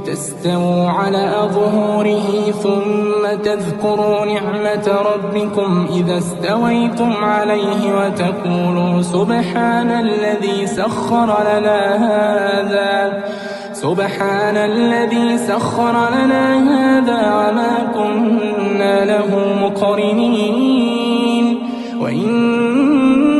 لتستووا على ظهوره ثم تذكروا نعمة ربكم إذا استويتم عليه وتقولوا سبحان الذي سخر لنا هذا سبحان الذي سخر لنا هذا وما كنا له مقرنين. وإنا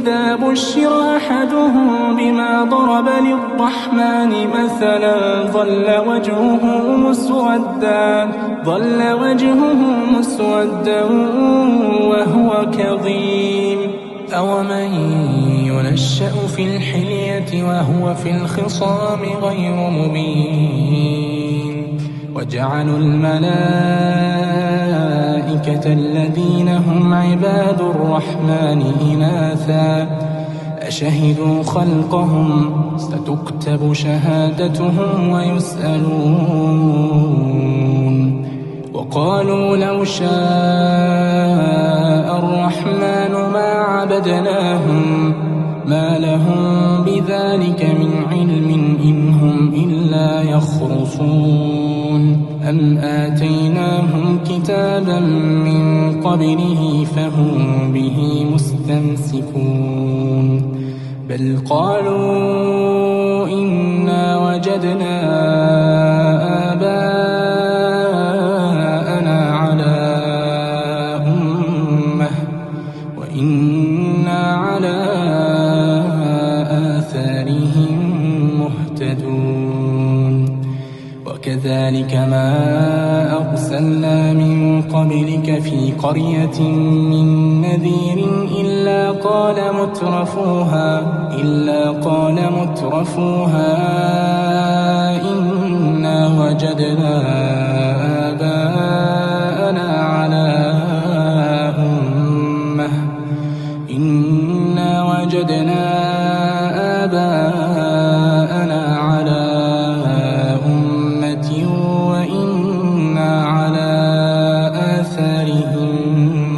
وإذا بشر أحدهم بما ضرب للرحمن مثلا ظل وجهه مسودا ظل وجهه مسودا وهو كظيم. أومن ينشأ في الحلية وهو في الخصام غير مبين وجعلوا الملائكة الذين هم عباد الرحمن إناثا. أشهدوا خلقهم ستكتب شهادتهم ويسألون. وقالوا لو شاء الرحمن ما عبدناهم ما لهم بذلك من علم إن هم إلا يخرصون. أم آتيناهم كتابا من قبله فهم به مستمسكون بل قالوا إنا وجدنا وكذلك ما أرسلنا من قبلك في قرية من نذير إلا قال مترفوها إلا قال مترفوها إنا وجدنا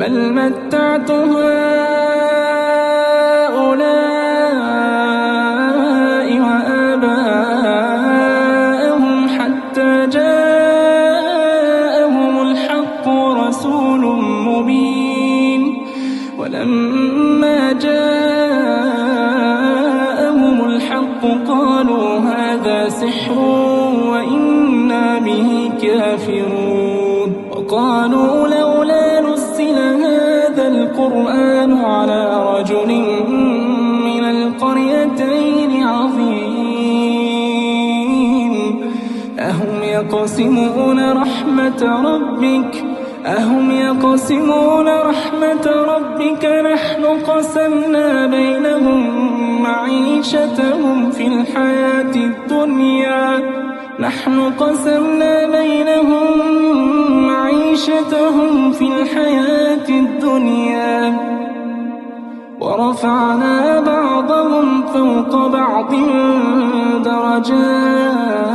بل متعت هؤلاء وآباءهم حتى جاءهم الحق رسول مبين. ولما جاءهم الحق قالوا هذا سحر يقسمون رحمة ربك أهم يقسمون رحمة ربك نحن قسمنا بينهم معيشتهم في الحياة الدنيا نحن قسمنا بينهم معيشتهم في الحياة الدنيا ورفعنا بعضهم فوق بعض درجات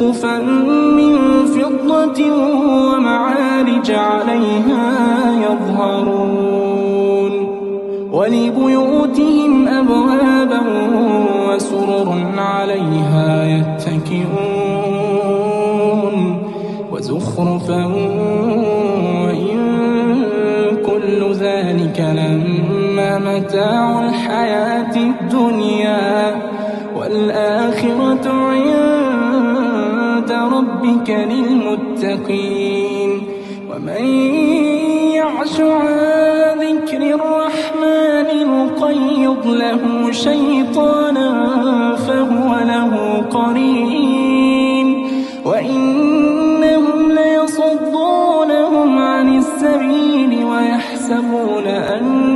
سقفا من فضة ومعارج عليها يظهرون ولبيوتهم أبوابا وسرر عليها يتكئون وزخرفا وإن كل ذلك لما متاع الحياة ربك للمتقين. ومن يعش عن ذكر الرحمن نقيض له شيطانا فهو له قرين. وإنهم ليصدونهم عن السبيل ويحسبون أنهم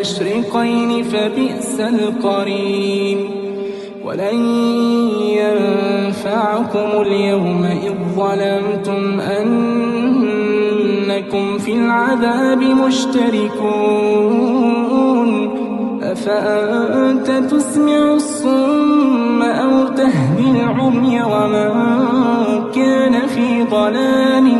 المشرقين فبئس القرين. ولن ينفعكم اليوم إذ ظلمتم أنكم في العذاب مشتركون. أفأنت تسمع الصم أو تهدي العمي ومن كان في ضلال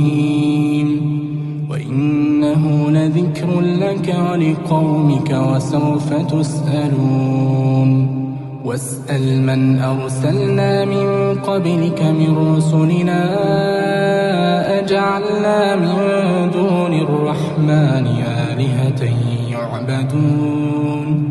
لذكر لك ولقومك وسوف تسألون. واسأل من أرسلنا من قبلك من رسلنا أجعلنا من دون الرحمن آلهة يعبدون.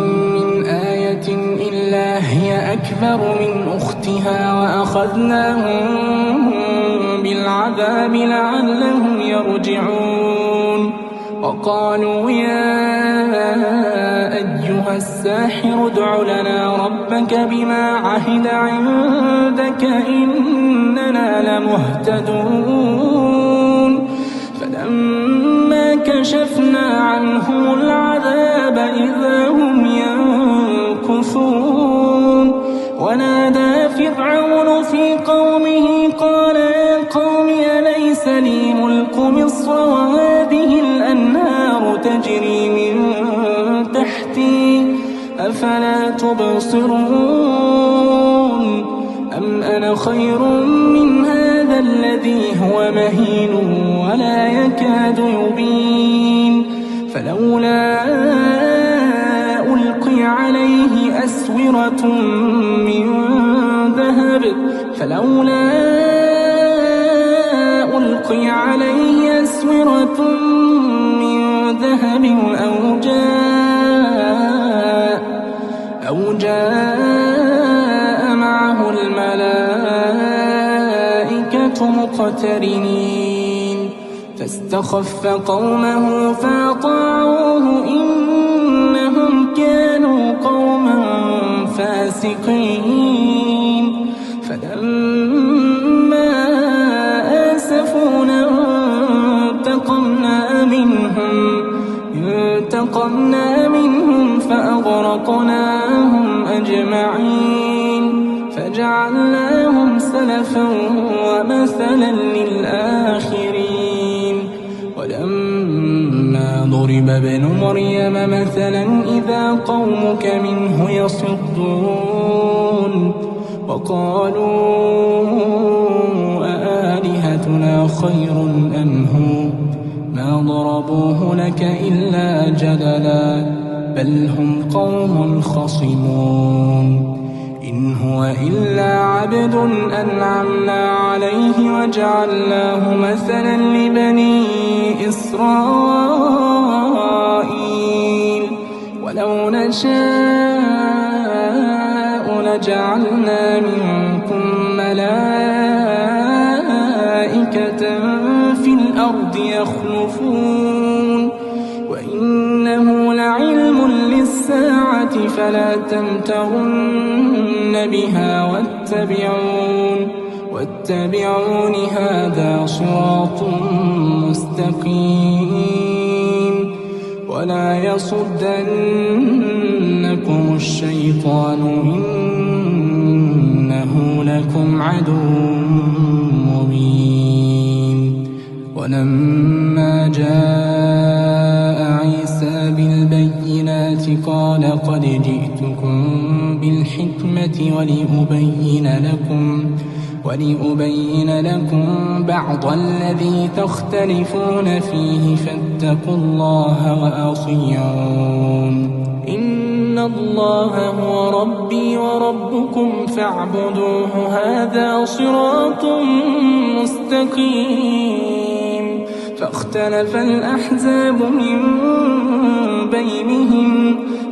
أكبر من أختها وأخذناهم بالعذاب لعلهم يرجعون. وقالوا يا أيها الساحر ادع لنا ربك بما عهد عندك إننا لمهتدون. فلما كشفنا عنهم أليس لي ملك مصر وهذه الأنهار تجري من تحتي أفلا تبصرون؟ أم أنا خير من هذا الذي هو مهين ولا يكاد يبين؟ فلولا ألقي عليه أسورة من ذهب فلولا ألقي عليه أسورة من ذهب أو جاء أو جاء معه الملائكة مقترنين. فاستخف قومه فأطاعوه إنهم كانوا قوما فاسقين. انتقمنا منهم فأغرقناهم أجمعين فجعلناهم سلفا ومثلا للآخرين ولما ضرب ابن مريم مثلا إذا قومك منه يصدون وقالوا أآلهتنا خير أم هو ضربوه لك إلا جدلا بل هم قوم خصمون إن هو إلا عبد أنعمنا عليه وجعلناه مثلا لبني إسرائيل ولو نشاء لجعلنا منكم فلا تمترن بها واتبعون واتبعون هذا صراط مستقيم. ولا يصدنكم الشيطان إنه لكم عدو مبين. ولما جاء قال قد جئتكم بالحكمة ولأبين لكم ولأبين لكم بعض الذي تختلفون فيه فاتقوا الله وأطيعون. إن الله هو ربي وربكم فاعبدوه هذا صراط مستقيم. فاختلف الأحزاب من بينهم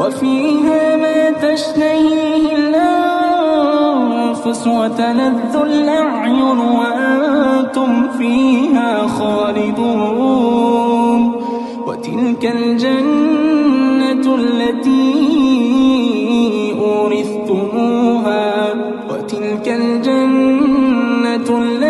وفيها ما تشتهيه الأنفس وتلذ الأعين وأنتم فيها خالدون. وتلك الجنة التي أورثتموها. وتلك الجنة التي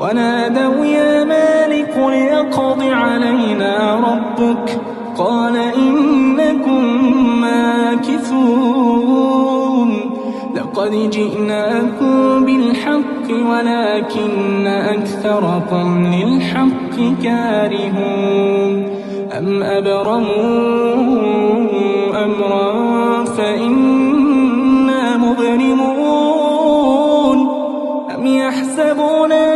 ونادوا يا مالك ليقض علينا ربك قال إنكم ماكثون لقد جئناكم بالحق ولكن أكثركم للحق كارهون أم أبرموا أمرا فإنا مبرمون أم يحسبون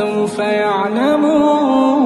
فسوف يعلمون.